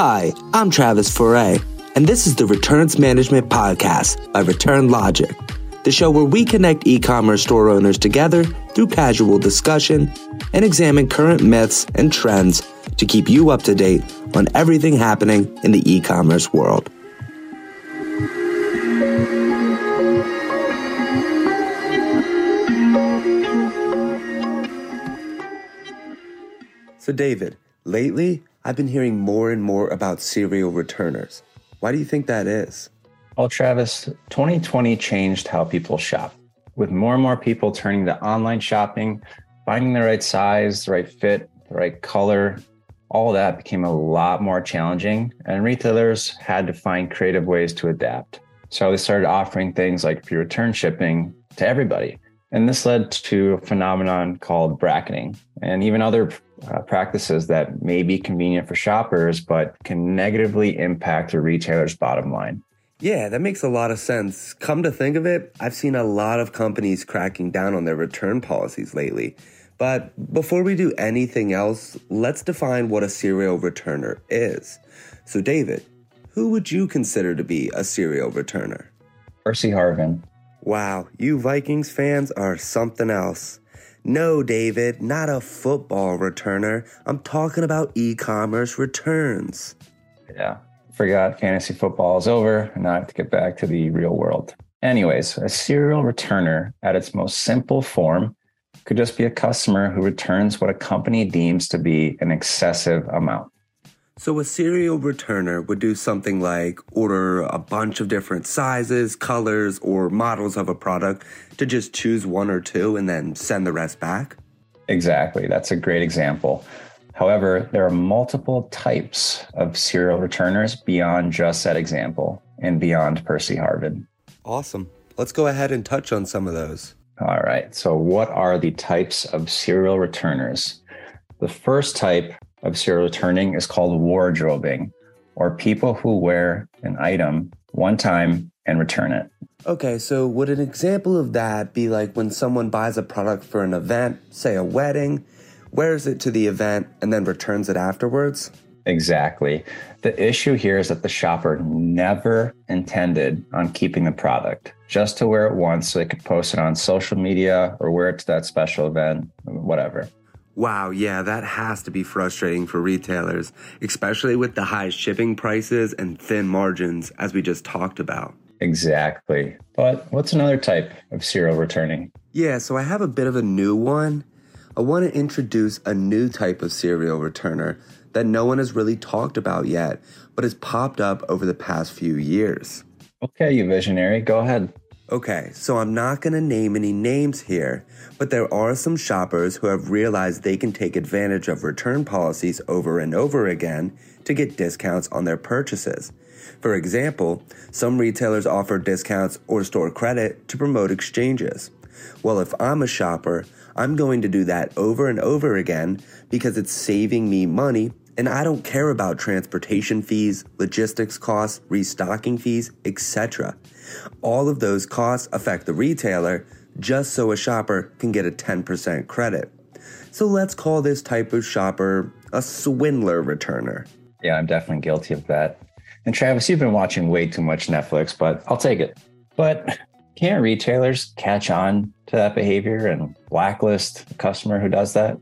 Hi, I'm Travis Foray, and this is the Returns Management Podcast by Return Logic, the show where we connect e commerce store owners together through casual discussion and examine current myths and trends to keep you up to date on everything happening in the e commerce world. So, David, lately I've been hearing more and more about serial returners. Why do you think that is? Well, Travis, 2020 changed how people shop. With more and more people turning to online shopping, finding the right size, the right fit, the right color, all that became a lot more challenging, and retailers had to find creative ways to adapt. So they started offering things like free return shipping to everybody. And this led to a phenomenon called bracketing and even other uh, practices that may be convenient for shoppers, but can negatively impact a retailer's bottom line. Yeah, that makes a lot of sense. Come to think of it, I've seen a lot of companies cracking down on their return policies lately. But before we do anything else, let's define what a serial returner is. So, David, who would you consider to be a serial returner? Percy Harvin. Wow, you Vikings fans are something else. No, David, not a football returner. I'm talking about e commerce returns. Yeah, forgot fantasy football is over, and now I have to get back to the real world. Anyways, a serial returner at its most simple form could just be a customer who returns what a company deems to be an excessive amount. So, a serial returner would do something like order a bunch of different sizes, colors, or models of a product to just choose one or two and then send the rest back? Exactly. That's a great example. However, there are multiple types of serial returners beyond just that example and beyond Percy Harvin. Awesome. Let's go ahead and touch on some of those. All right. So, what are the types of serial returners? The first type of serial returning is called wardrobing, or people who wear an item one time and return it. Okay, so would an example of that be like when someone buys a product for an event, say a wedding, wears it to the event, and then returns it afterwards? Exactly. The issue here is that the shopper never intended on keeping the product, just to wear it once so they could post it on social media or wear it to that special event, whatever. Wow, yeah, that has to be frustrating for retailers, especially with the high shipping prices and thin margins, as we just talked about. Exactly. But what's another type of serial returning? Yeah, so I have a bit of a new one. I want to introduce a new type of serial returner that no one has really talked about yet, but has popped up over the past few years. Okay, you visionary, go ahead. Okay, so I'm not going to name any names here, but there are some shoppers who have realized they can take advantage of return policies over and over again to get discounts on their purchases. For example, some retailers offer discounts or store credit to promote exchanges. Well, if I'm a shopper, I'm going to do that over and over again because it's saving me money and I don't care about transportation fees, logistics costs, restocking fees, etc. All of those costs affect the retailer just so a shopper can get a 10% credit. So let's call this type of shopper a swindler returner. Yeah, I'm definitely guilty of that. And Travis, you've been watching way too much Netflix, but I'll take it. But can't retailers catch on to that behavior and blacklist a customer who does that?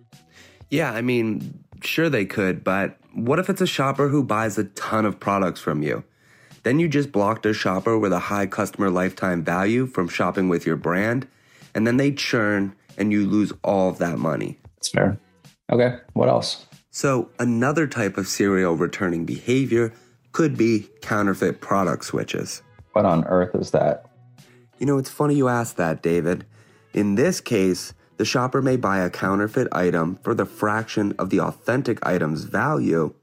Yeah, I mean, sure they could, but what if it's a shopper who buys a ton of products from you? Then you just blocked a shopper with a high customer lifetime value from shopping with your brand, and then they churn and you lose all of that money. That's fair. Okay, what else? So, another type of serial returning behavior could be counterfeit product switches. What on earth is that? You know, it's funny you asked that, David. In this case, the shopper may buy a counterfeit item for the fraction of the authentic item's value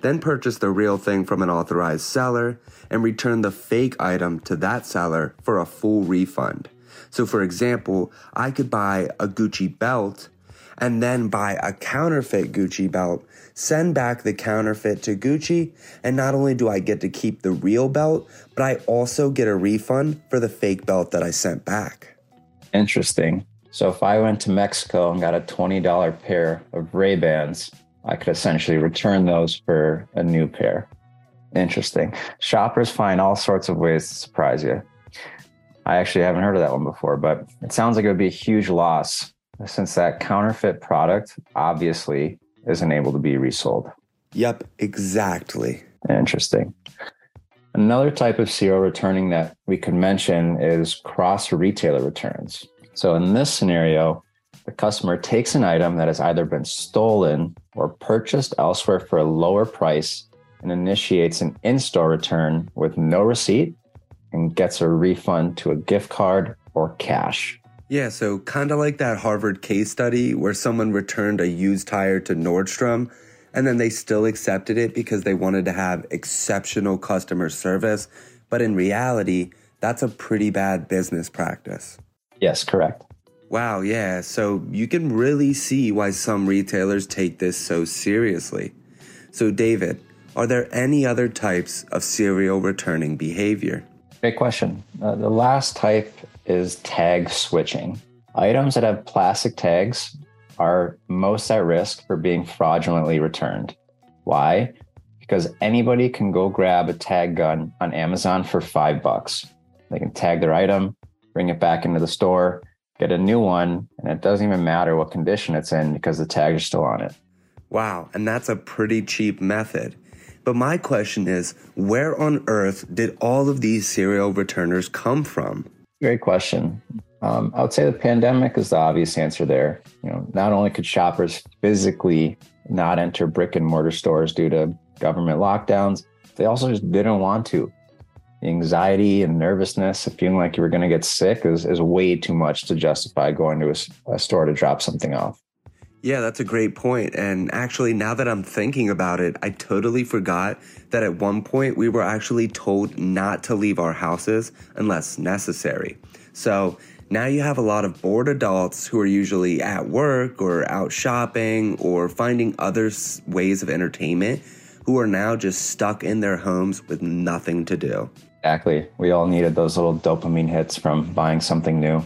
then purchase the real thing from an authorized seller and return the fake item to that seller for a full refund. So, for example, I could buy a Gucci belt and then buy a counterfeit Gucci belt, send back the counterfeit to Gucci, and not only do I get to keep the real belt, but I also get a refund for the fake belt that I sent back. Interesting. So if I went to Mexico and got a $20 pair of Ray-Bans I could essentially return those for a new pair. Interesting. Shoppers find all sorts of ways to surprise you. I actually haven't heard of that one before, but it sounds like it would be a huge loss since that counterfeit product obviously isn't able to be resold. Yep, exactly. Interesting. Another type of serial returning that we could mention is cross retailer returns. So, in this scenario, the customer takes an item that has either been stolen or purchased elsewhere for a lower price and initiates an in store return with no receipt and gets a refund to a gift card or cash. Yeah, so kind of like that Harvard case study where someone returned a used tire to Nordstrom and then they still accepted it because they wanted to have exceptional customer service. But in reality, that's a pretty bad business practice. Yes, correct. Wow, yeah. So you can really see why some retailers take this so seriously. So, David, are there any other types of serial returning behavior? Great question. Uh, the last type is tag switching. Items that have plastic tags are most at risk for being fraudulently returned. Why? Because anybody can go grab a tag gun on Amazon for five bucks. They can tag their item, bring it back into the store, get a new one, and it doesn't even matter what condition it's in because the tags are still on it. Wow, and that's a pretty cheap method. But my question is where on earth did all of these serial returners come from? Great question. Um, I would say the pandemic is the obvious answer there. You know, not only could shoppers physically not enter brick and mortar stores due to government lockdowns, they also just didn't want to. Anxiety and nervousness of feeling like you were going to get sick is, is way too much to justify going to a, a store to drop something off. Yeah, that's a great point. And actually, now that I'm thinking about it, I totally forgot that at one point we were actually told not to leave our houses unless necessary. So now you have a lot of bored adults who are usually at work or out shopping or finding other ways of entertainment who are now just stuck in their homes with nothing to do. Exactly. We all needed those little dopamine hits from buying something new.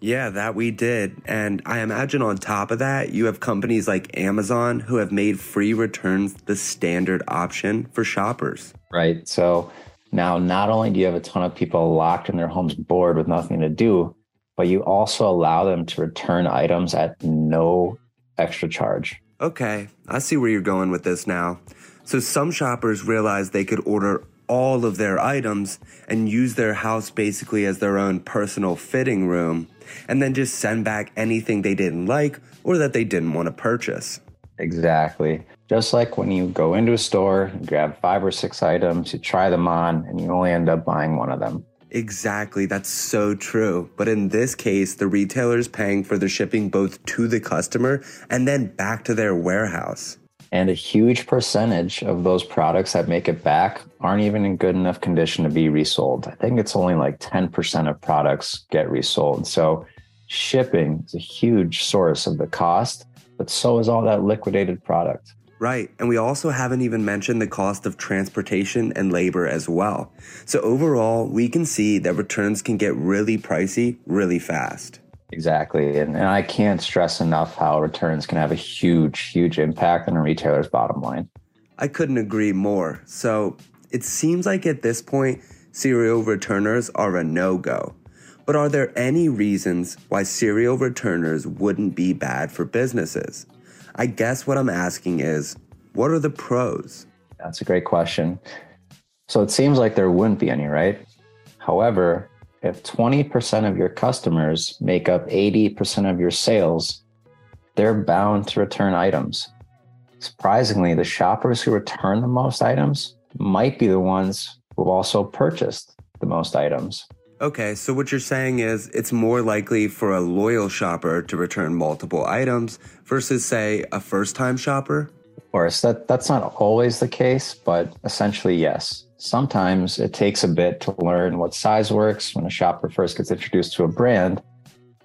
Yeah, that we did. And I imagine on top of that, you have companies like Amazon who have made free returns the standard option for shoppers. Right. So now, not only do you have a ton of people locked in their homes bored with nothing to do, but you also allow them to return items at no extra charge. Okay, I see where you're going with this now. So some shoppers realized they could order all of their items and use their house basically as their own personal fitting room and then just send back anything they didn't like or that they didn't want to purchase. Exactly. Just like when you go into a store, you grab five or six items, you try them on, and you only end up buying one of them. Exactly, that's so true. But in this case, the retailer is paying for the shipping both to the customer and then back to their warehouse. And a huge percentage of those products that make it back aren't even in good enough condition to be resold. I think it's only like 10% of products get resold. So shipping is a huge source of the cost, but so is all that liquidated product. Right. And we also haven't even mentioned the cost of transportation and labor as well. So overall, we can see that returns can get really pricey really fast. Exactly. And, and I can't stress enough how returns can have a huge, huge impact on a retailer's bottom line. I couldn't agree more. So it seems like at this point, serial returners are a no go. But are there any reasons why serial returners wouldn't be bad for businesses? I guess what I'm asking is what are the pros? That's a great question. So it seems like there wouldn't be any, right? However, if 20% of your customers make up 80% of your sales, they're bound to return items. Surprisingly, the shoppers who return the most items might be the ones who also purchased the most items. Okay, so what you're saying is it's more likely for a loyal shopper to return multiple items versus, say, a first time shopper? Course, that, that's not always the case, but essentially, yes. Sometimes it takes a bit to learn what size works when a shopper first gets introduced to a brand,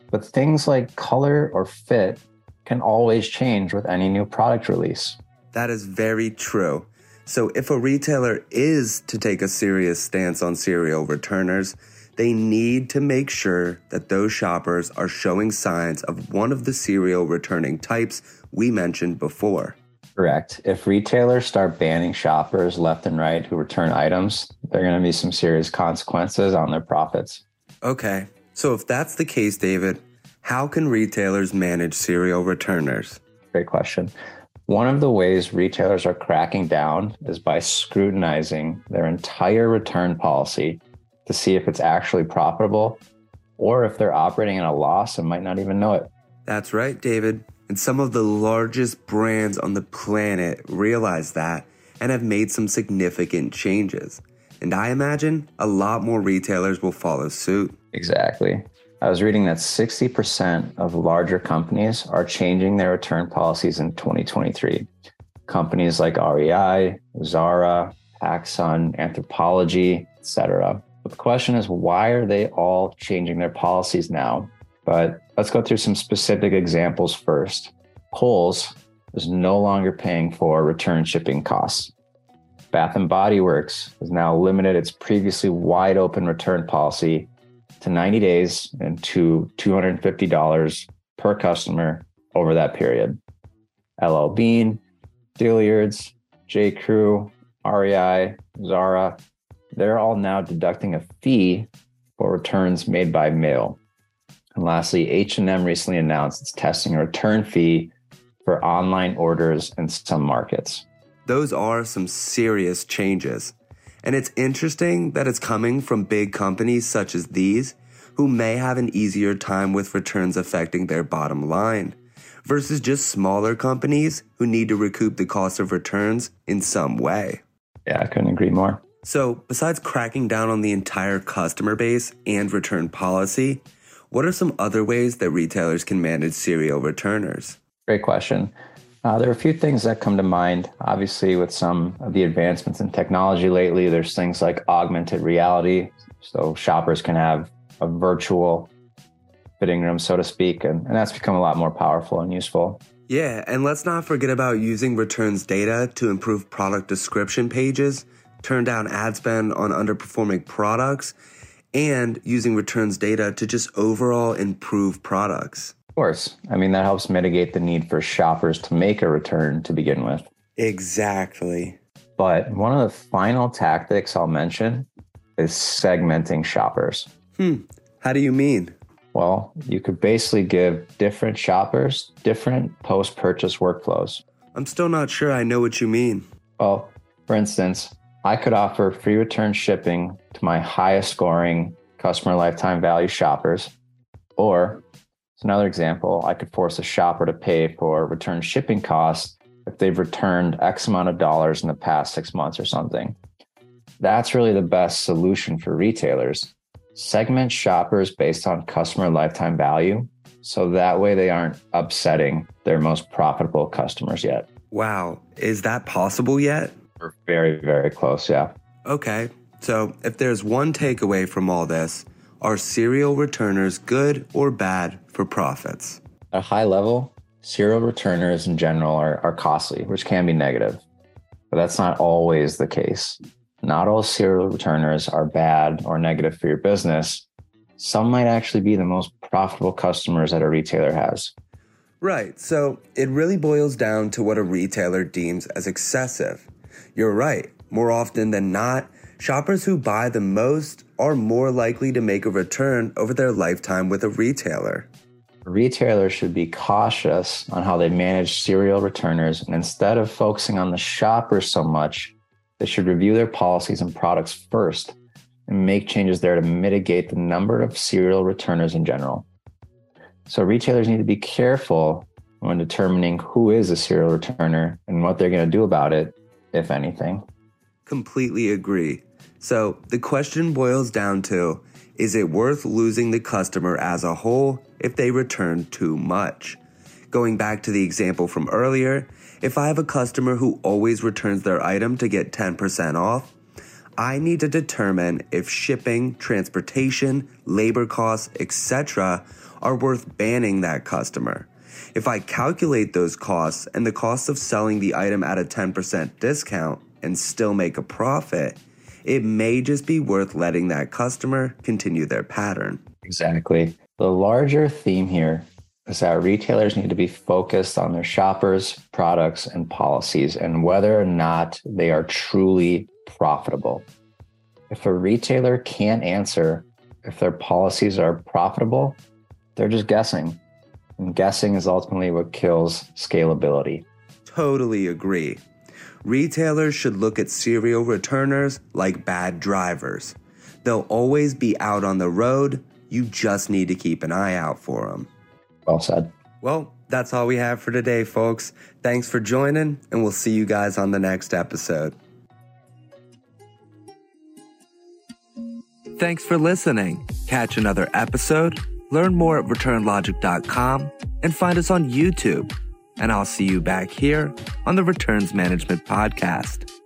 but things like color or fit can always change with any new product release. That is very true. So, if a retailer is to take a serious stance on serial returners, they need to make sure that those shoppers are showing signs of one of the serial returning types we mentioned before. Correct. If retailers start banning shoppers left and right who return items, there are going to be some serious consequences on their profits. Okay, so if that's the case, David, how can retailers manage serial returners? Great question. One of the ways retailers are cracking down is by scrutinizing their entire return policy to see if it's actually profitable or if they're operating at a loss and might not even know it. That's right, David. And some of the largest brands on the planet realize that and have made some significant changes. And I imagine a lot more retailers will follow suit. Exactly. I was reading that 60% of larger companies are changing their return policies in 2023. Companies like REI, Zara, Axon, Anthropologie, etc. But the question is, why are they all changing their policies now? But let's go through some specific examples first. Kohl's is no longer paying for return shipping costs. Bath and Body Works has now limited its previously wide open return policy to 90 days and to $250 per customer over that period. LL Bean, Dillard's, J. Crew, REI, Zara, they're all now deducting a fee for returns made by mail. And lastly, H&M recently announced it's testing a return fee for online orders in some markets. Those are some serious changes. And it's interesting that it's coming from big companies such as these who may have an easier time with returns affecting their bottom line versus just smaller companies who need to recoup the cost of returns in some way. Yeah, I couldn't agree more. So, besides cracking down on the entire customer base and return policy, what are some other ways that retailers can manage serial returners? Great question. Uh, there are a few things that come to mind. Obviously, with some of the advancements in technology lately, there's things like augmented reality. So shoppers can have a virtual fitting room, so to speak. And, and that's become a lot more powerful and useful. Yeah, and let's not forget about using returns data to improve product description pages, turn down ad spend on underperforming products, and using returns data to just overall improve products. Of course. I mean, that helps mitigate the need for shoppers to make a return to begin with. Exactly. But one of the final tactics I'll mention is segmenting shoppers. Hmm. How do you mean? Well, you could basically give different shoppers different post purchase workflows. I'm still not sure I know what you mean. Well, for instance, I could offer free return shipping to my highest scoring customer lifetime value shoppers. Or, as another example, I could force a shopper to pay for return shipping costs if they've returned X amount of dollars in the past six months or something. That's really the best solution for retailers. Segment shoppers based on customer lifetime value. So that way they aren't upsetting their most profitable customers yet. Wow. Is that possible yet? We're very, very close. Yeah. Okay. So if there's one takeaway from all this, are serial returners good or bad for profits? At a high level, serial returners in general are, are costly, which can be negative. But that's not always the case. Not all serial returners are bad or negative for your business. Some might actually be the most profitable customers that a retailer has. Right. So it really boils down to what a retailer deems as excessive. You're right. More often than not, shoppers who buy the most are more likely to make a return over their lifetime with a retailer. Retailers should be cautious on how they manage serial returners, and instead of focusing on the shopper so much, they should review their policies and products first and make changes there to mitigate the number of serial returners in general. So, retailers need to be careful when determining who is a serial returner and what they're going to do about it if anything. Completely agree. So the question boils down to is it worth losing the customer as a whole if they return too much? Going back to the example from earlier, if I have a customer who always returns their item to get 10% off, I need to determine if shipping, transportation, labor costs, etc. are worth banning that customer. If I calculate those costs and the cost of selling the item at a 10% discount and still make a profit, it may just be worth letting that customer continue their pattern. Exactly. The larger theme here is that retailers need to be focused on their shoppers, products, and policies and whether or not they are truly profitable. If a retailer can't answer if their policies are profitable, they're just guessing. And guessing is ultimately what kills scalability. Totally agree. Retailers should look at serial returners like bad drivers. They'll always be out on the road. You just need to keep an eye out for them. Well said. Well, that's all we have for today, folks. Thanks for joining, and we'll see you guys on the next episode. Thanks for listening. Catch another episode, learn more at returnlogic.com, and find us on YouTube. And I'll see you back here on the Returns Management Podcast.